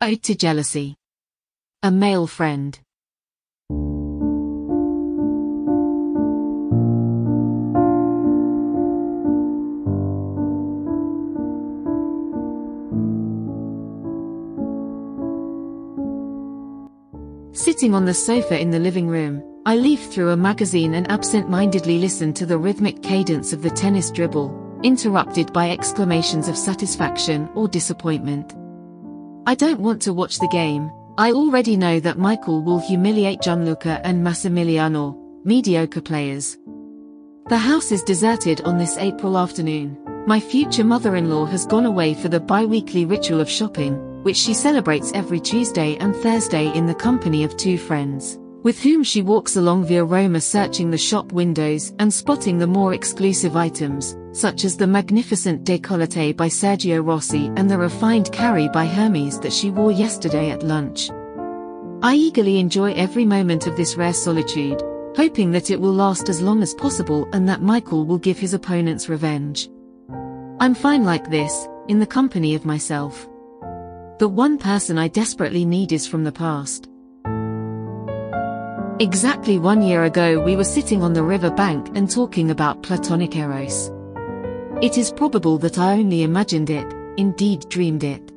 Ode to Jealousy. A Male Friend. Sitting on the sofa in the living room, I leaf through a magazine and absent-mindedly listen to the rhythmic cadence of the tennis dribble, interrupted by exclamations of satisfaction or disappointment. I don't want to watch the game, I already know that Michael will humiliate Gianluca and Massimiliano, mediocre players. The house is deserted on this April afternoon. My future mother-in-law has gone away for the bi-weekly ritual of shopping, which she celebrates every Tuesday and Thursday in the company of two friends, with whom she walks along via Roma searching the shop windows and spotting the more exclusive items, such as the magnificent décolleté by Sergio Rossi and the refined carry by Hermes that she wore yesterday at lunch. I eagerly enjoy every moment of this rare solitude, hoping that it will last as long as possible and that Michael will give his opponents revenge. I'm fine like this, in the company of myself. The one person I desperately need is from the past. Exactly one year ago we were sitting on the river bank and talking about platonic eros. It is probable that I only imagined it, indeed dreamed it.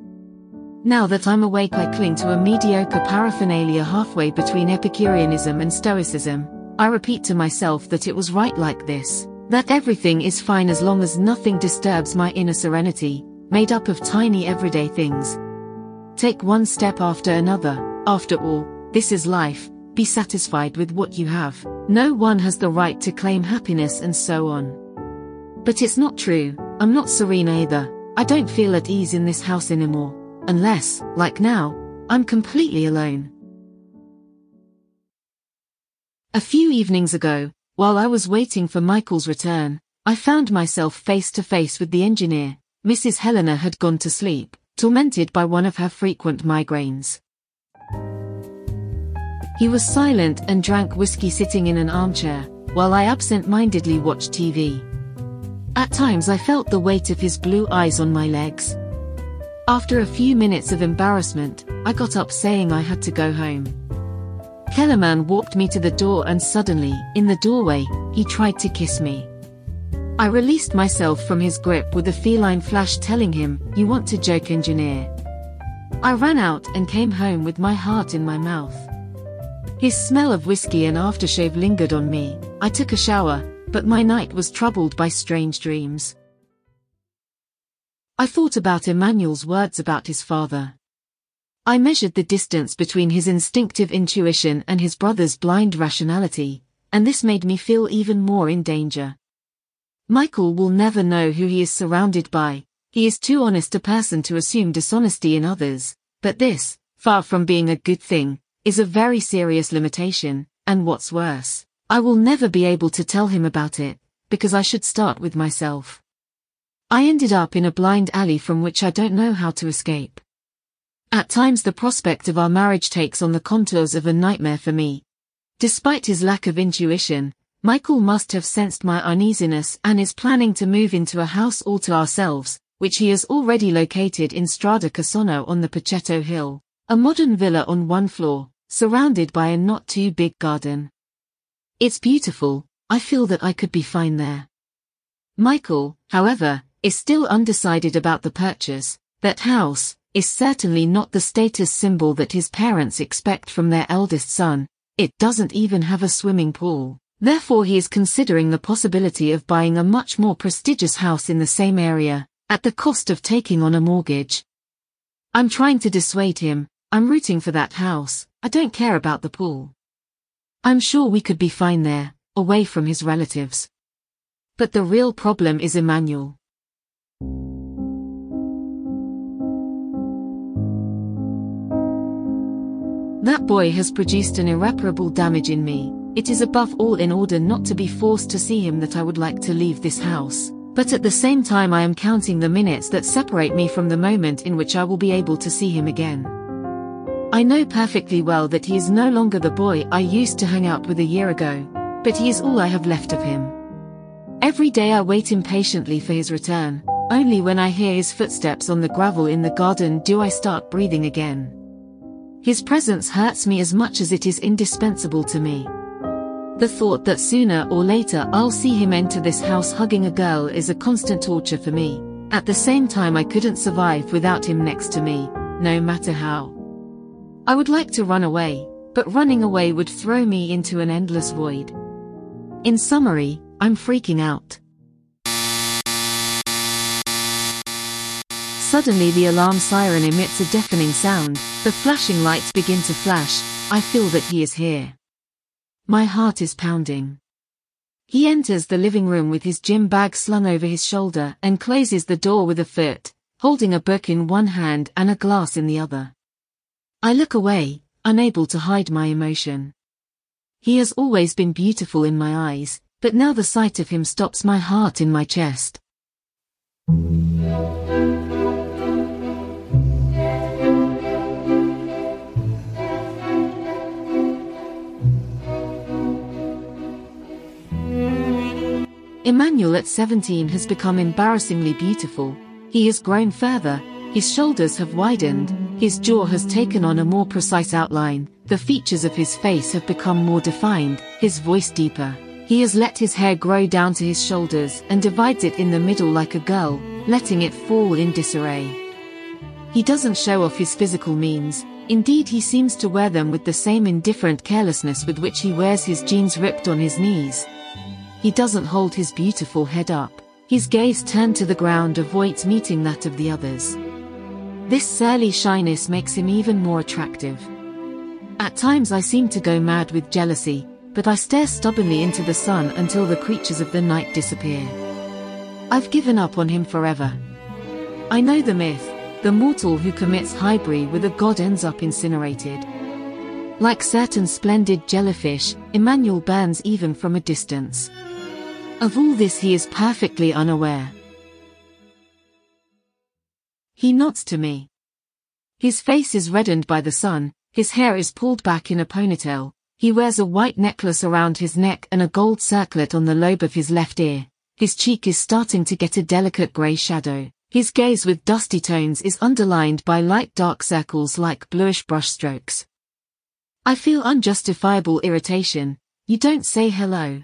Now that I'm awake I cling to a mediocre paraphernalia halfway between Epicureanism and Stoicism. I repeat to myself that it was right like this, that everything is fine as long as nothing disturbs my inner serenity, made up of tiny everyday things, Take one step after another. After all, this is life. Be satisfied with what you have. No one has the right to claim happiness and so on. But it's not true. I'm not serene either. I don't feel at ease in this house anymore. Unless, like now, I'm completely alone. A few evenings ago, while I was waiting for Michael's return, I found myself face to face with the engineer. Mrs. Helena had gone to sleep tormented by one of her frequent migraines. He was silent and drank whiskey sitting in an armchair, while I absent-mindedly watched TV. At times I felt the weight of his blue eyes on my legs. After a few minutes of embarrassment, I got up saying I had to go home. Kellerman walked me to the door and suddenly, in the doorway, he tried to kiss me. I released myself from his grip with a feline flash telling him, you want to joke engineer. I ran out and came home with my heart in my mouth. His smell of whiskey and aftershave lingered on me. I took a shower, but my night was troubled by strange dreams. I thought about Emmanuel's words about his father. I measured the distance between his instinctive intuition and his brother's blind rationality, and this made me feel even more in danger. Michael will never know who he is surrounded by. He is too honest a person to assume dishonesty in others. But this, far from being a good thing, is a very serious limitation, and what's worse, I will never be able to tell him about it, because I should start with myself. I ended up in a blind alley from which I don't know how to escape. At times the prospect of our marriage takes on the contours of a nightmare for me. Despite his lack of intuition, Michael must have sensed my uneasiness and is planning to move into a house all to ourselves, which he has already located in Strada Cassano on the Pachetto Hill, a modern villa on one floor, surrounded by a not too big garden. It's beautiful, I feel that I could be fine there. Michael, however, is still undecided about the purchase. That house is certainly not the status symbol that his parents expect from their eldest son. It doesn't even have a swimming pool. Therefore he is considering the possibility of buying a much more prestigious house in the same area, at the cost of taking on a mortgage. I'm trying to dissuade him, I'm rooting for that house, I don't care about the pool. I'm sure we could be fine there, away from his relatives. But the real problem is Emmanuel. That boy has produced an irreparable damage in me, it is above all in order not to be forced to see him that I would like to leave this house. But at the same time I am counting the minutes that separate me from the moment in which I will be able to see him again. I know perfectly well that he is no longer the boy I used to hang out with a year ago, but he is all I have left of him. Every day I wait impatiently for his return, Only when I hear his footsteps on the gravel in the garden do I start breathing again. His presence hurts me as much as it is indispensable to me. The thought that sooner or later I'll see him enter this house hugging a girl is a constant torture for me. At the same time I couldn't survive without him next to me, no matter how. I would like to run away, but running away would throw me into an endless void. In summary, I'm freaking out. Suddenly the alarm siren emits a deafening sound, the flashing lights begin to flash, I feel that he is here. My heart is pounding. He enters the living room with his gym bag slung over his shoulder and closes the door with a foot, holding a book in one hand and a glass in the other. I look away, unable to hide my emotion. He has always been beautiful in my eyes, but now the sight of him stops my heart in my chest. Emmanuel at 17 has become embarrassingly beautiful. He has grown further, his shoulders have widened, his jaw has taken on a more precise outline, the features of his face have become more defined, his voice deeper. He has let his hair grow down to his shoulders and divides it in the middle like a girl, letting it fall in disarray. He doesn't show off his physical means, indeed he seems to wear them with the same indifferent carelessness with which he wears his jeans ripped on his knees. He doesn't hold his beautiful head up. His gaze turned to the ground avoids meeting that of the others. This surly shyness makes him even more attractive. At times I seem to go mad with jealousy, but I stare stubbornly into the sun until the creatures of the night disappear. I've given up on him forever. I know the myth, the mortal who commits hybris with a god ends up incinerated. Like certain splendid jellyfish, Emmanuel burns even from a distance. Of all this he is perfectly unaware. He nods to me. His face is reddened by the sun, his hair is pulled back in a ponytail, he wears a white necklace around his neck and a gold circlet on the lobe of his left ear. His cheek is starting to get a delicate grey shadow. His gaze with dusty tones is underlined by light dark circles like bluish brushstrokes. I feel unjustifiable irritation. You don't say hello.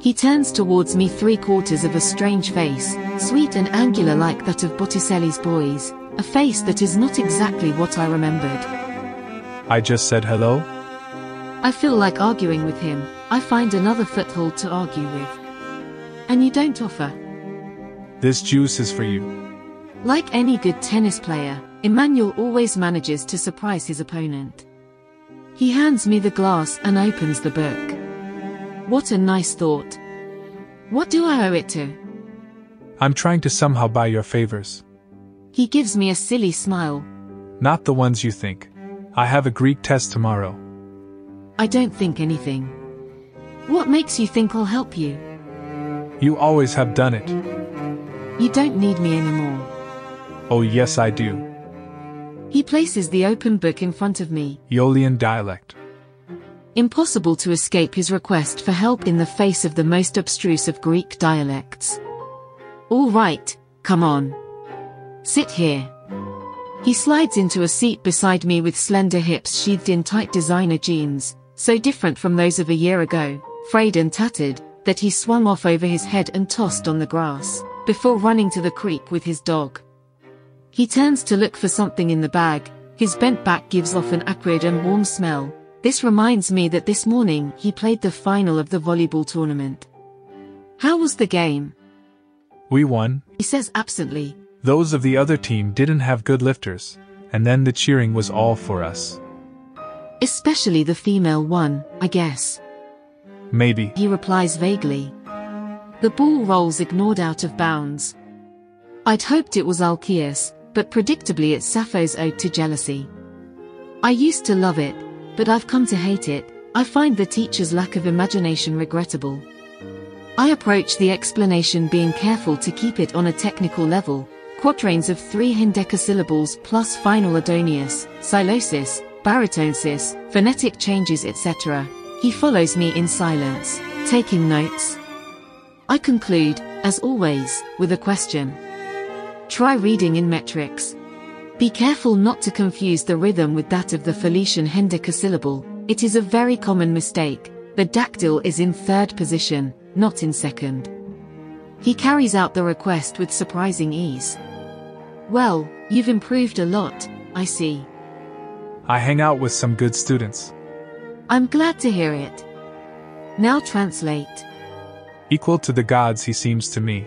He turns towards me three quarters of a strange face, sweet and angular like that of Botticelli's boys, a face that is not exactly what I remembered. I just said hello? I feel like arguing with him, I find another foothold to argue with. And you don't offer. This juice is for you. Like any good tennis player, Emmanuel always manages to surprise his opponent. He hands me the glass and opens the book. What a nice thought. What do I owe it to? I'm trying to somehow buy your favors. He gives me a silly smile. Not the ones you think. I have a Greek test tomorrow. I don't think anything. What makes you think I'll help you? You always have done it. You don't need me anymore. Oh, yes, I do. He places the open book in front of me. Aeolian dialect. Impossible to escape his request for help in the face of the most abstruse of Greek dialects. All right, come on. Sit here. He slides into a seat beside me with slender hips sheathed in tight designer jeans, so different from those of a year ago, frayed and tattered, that he swung off over his head and tossed on the grass, before running to the creek with his dog. He turns to look for something in the bag, his bent back gives off an acrid and warm smell, this reminds me that this morning he played the final of the volleyball tournament. How was the game? We won. He says absently. Those of the other team didn't have good lifters, and then the cheering was all for us. Especially the female one, I guess. Maybe. He replies vaguely. The ball rolls ignored out of bounds. I'd hoped it was Alcaeus, but predictably it's Sappho's ode to jealousy. I used to love it, but I've come to hate it. I find the teacher's lack of imagination regrettable. I approach the explanation being careful to keep it on a technical level, quatrains of three hendecasyllables plus final adonius, psilosis, barytonesis, phonetic changes etc. He follows me in silence, taking notes. I conclude, as always, with a question. Try reading in metrics. Be careful not to confuse the rhythm with that of the Phalaecian hendecasyllable, it is a very common mistake, the dactyl is in third position, not in second. He carries out the request with surprising ease. Well, you've improved a lot, I see. I hang out with some good students. I'm glad to hear it. Now translate. Equal to the gods he seems to me.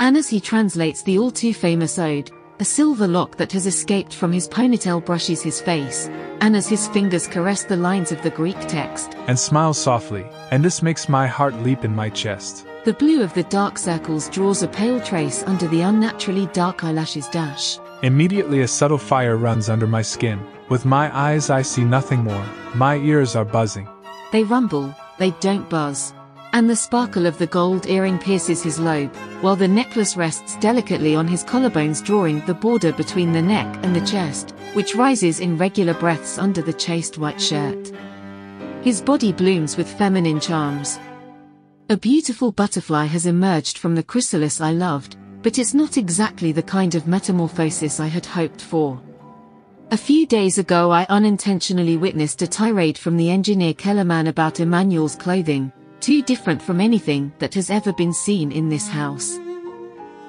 And as he translates the all too famous ode, a silver lock that has escaped from his ponytail brushes his face, and as his fingers caress the lines of the Greek text, And smiles softly, and this makes my heart leap in my chest. the blue of the dark circles draws a pale trace under the unnaturally dark eyelashes dash. Immediately a subtle fire runs under my skin. With my eyes I see nothing more, my ears are buzzing. They rumble, they don't buzz. And the sparkle of the gold earring pierces his lobe, while the necklace rests delicately on his collarbones drawing the border between the neck and the chest, which rises in regular breaths under the chaste white shirt. His body blooms with feminine charms. A beautiful butterfly has emerged from the chrysalis I loved, but it's not exactly the kind of metamorphosis I had hoped for. A few days ago I unintentionally witnessed a tirade from the engineer Kellerman about Emmanuel's clothing, too different from anything that has ever been seen in this house.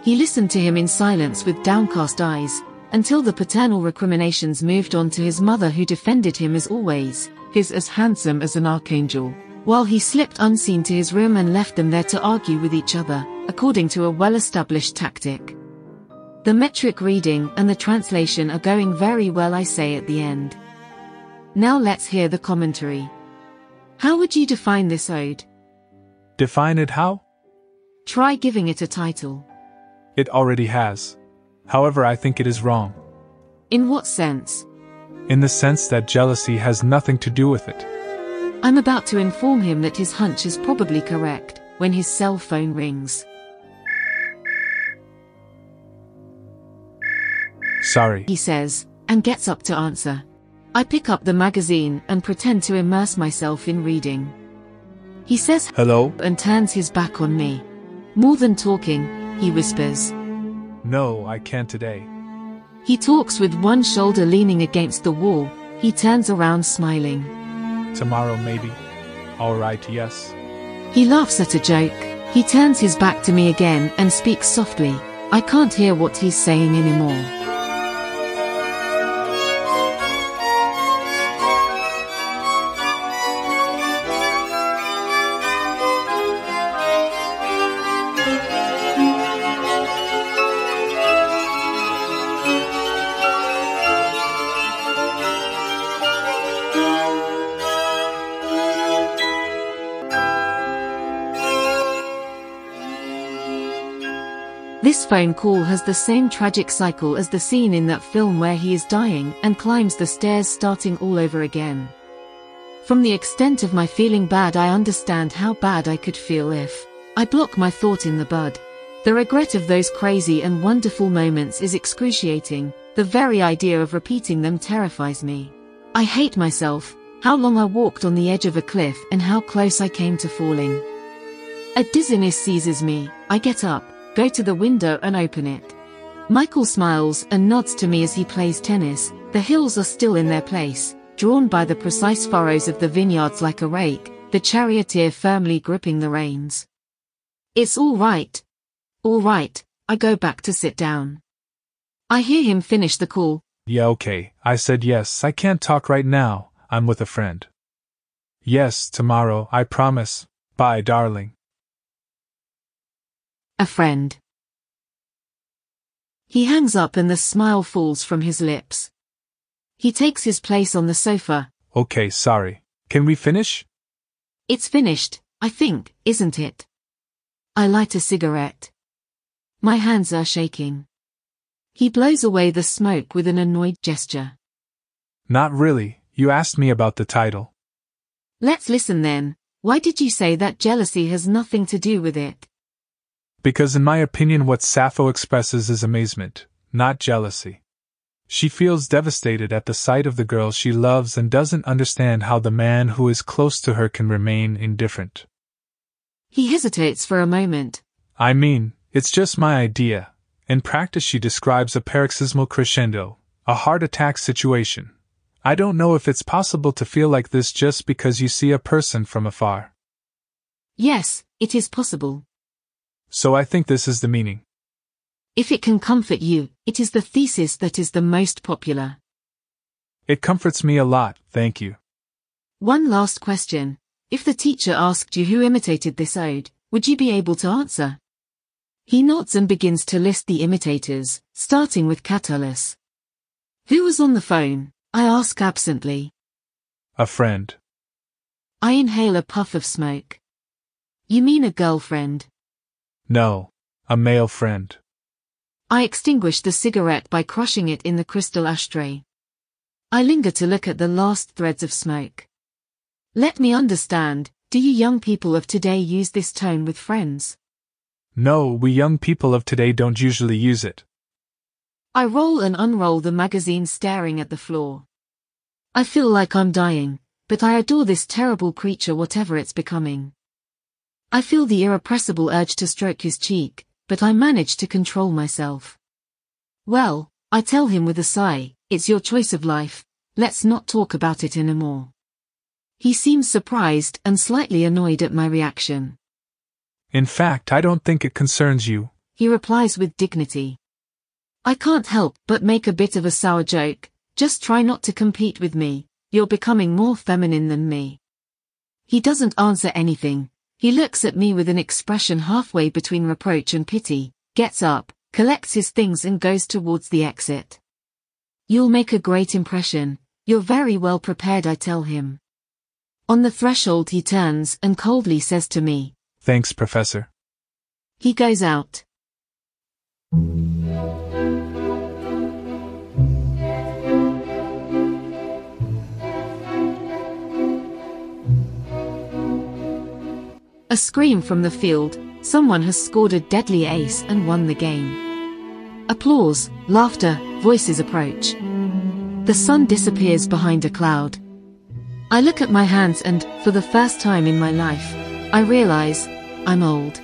He listened to him in silence with downcast eyes, until the paternal recriminations moved on to his mother who defended him as always, his as handsome as an archangel, while he slipped unseen to his room and left them there to argue with each other, according to a well-established tactic. The metric reading and the translation are going very well I say at the end. Now let's hear the commentary. How would you define this ode? Define it how? Try giving it a title. It already has. However, I think it is wrong. In what sense? In the sense that jealousy has nothing to do with it. I'm about to inform him that his hunch is probably correct when his cell phone rings. Sorry. He says, and gets up to answer. I pick up the magazine and pretend to immerse myself in reading. He says Hello? and turns his back on me. More than talking, he whispers. No, I can't today. He talks with one shoulder leaning against the wall. He turns around smiling. Tomorrow, maybe. Alright, yes. He laughs at a joke. He turns his back to me again and speaks softly. I can't hear what he's saying anymore. This phone call has the same tragic cycle as the scene in that film where he is dying and climbs the stairs starting all over again. From the extent of my feeling bad I understand how bad I could feel if I block my thought in the bud. The regret of those crazy and wonderful moments is excruciating, the very idea of repeating them terrifies me. I hate myself, how long I walked on the edge of a cliff and how close I came to falling. A dizziness seizes me, I get up, go to the window and open it. Michael smiles and nods to me as he plays tennis, the hills are still in their place, drawn by the precise furrows of the vineyards like a rake, the charioteer firmly gripping the reins. It's all right. All right, I go back to sit down. I hear him finish the call, Yeah, okay. I said yes, I can't talk right now. I'm with a friend. Yes, tomorrow, I promise. Bye, darling. A friend. He hangs up and the smile falls from his lips. He takes his place on the sofa. Okay, sorry. Can we finish? It's finished, I think, isn't it? I light a cigarette. My hands are shaking. He blows away the smoke with an annoyed gesture. Not really. You asked me about the title. Let's listen then. Why did you say that jealousy has nothing to do with it? Because, in my opinion, what Sappho expresses is amazement, not jealousy. She feels devastated at the sight of the girl she loves and doesn't understand how the man who is close to her can remain indifferent. He hesitates for a moment. I mean, it's just my idea. In practice, she describes a paroxysmal crescendo, a heart attack situation. I don't know if it's possible to feel like this just because you see a person from afar. Yes, it is possible. So I think this is the meaning. If it can comfort you, it is the thesis that is the most popular. It comforts me a lot, thank you. One last question. If the teacher asked you who imitated this ode, would you be able to answer? He nods and begins to list the imitators, starting with Catullus. Who was on the phone? I ask absently. A friend. I inhale a puff of smoke. You mean a girlfriend? No, a male friend. I extinguish the cigarette by crushing it in the crystal ashtray. I linger to look at the last threads of smoke. Let me understand, do you young people of today use this tone with friends? No, we young people of today don't usually use it. I roll and unroll the magazine staring at the floor. I feel like I'm dying, but I adore this terrible creature whatever it's becoming. I feel the irrepressible urge to stroke his cheek, but I manage to control myself. Well, I tell him with a sigh, it's your choice of life, let's not talk about it anymore. He seems surprised and slightly annoyed at my reaction. In fact, I don't think it concerns you. He replies with dignity. I can't help but make a bit of a sour joke, just try not to compete with me, you're becoming more feminine than me. He doesn't answer anything, he looks at me with an expression halfway between reproach and pity, gets up, collects his things and goes towards the exit. You'll make a great impression, you're very well prepared I tell him. On the threshold he turns and coldly says to me, Thanks, Professor. He goes out. A scream from the field, someone has scored a deadly ace and won the game. Applause, laughter, voices approach. The sun disappears behind a cloud. I look at my hands and, for the first time in my life, I realize, I'm old.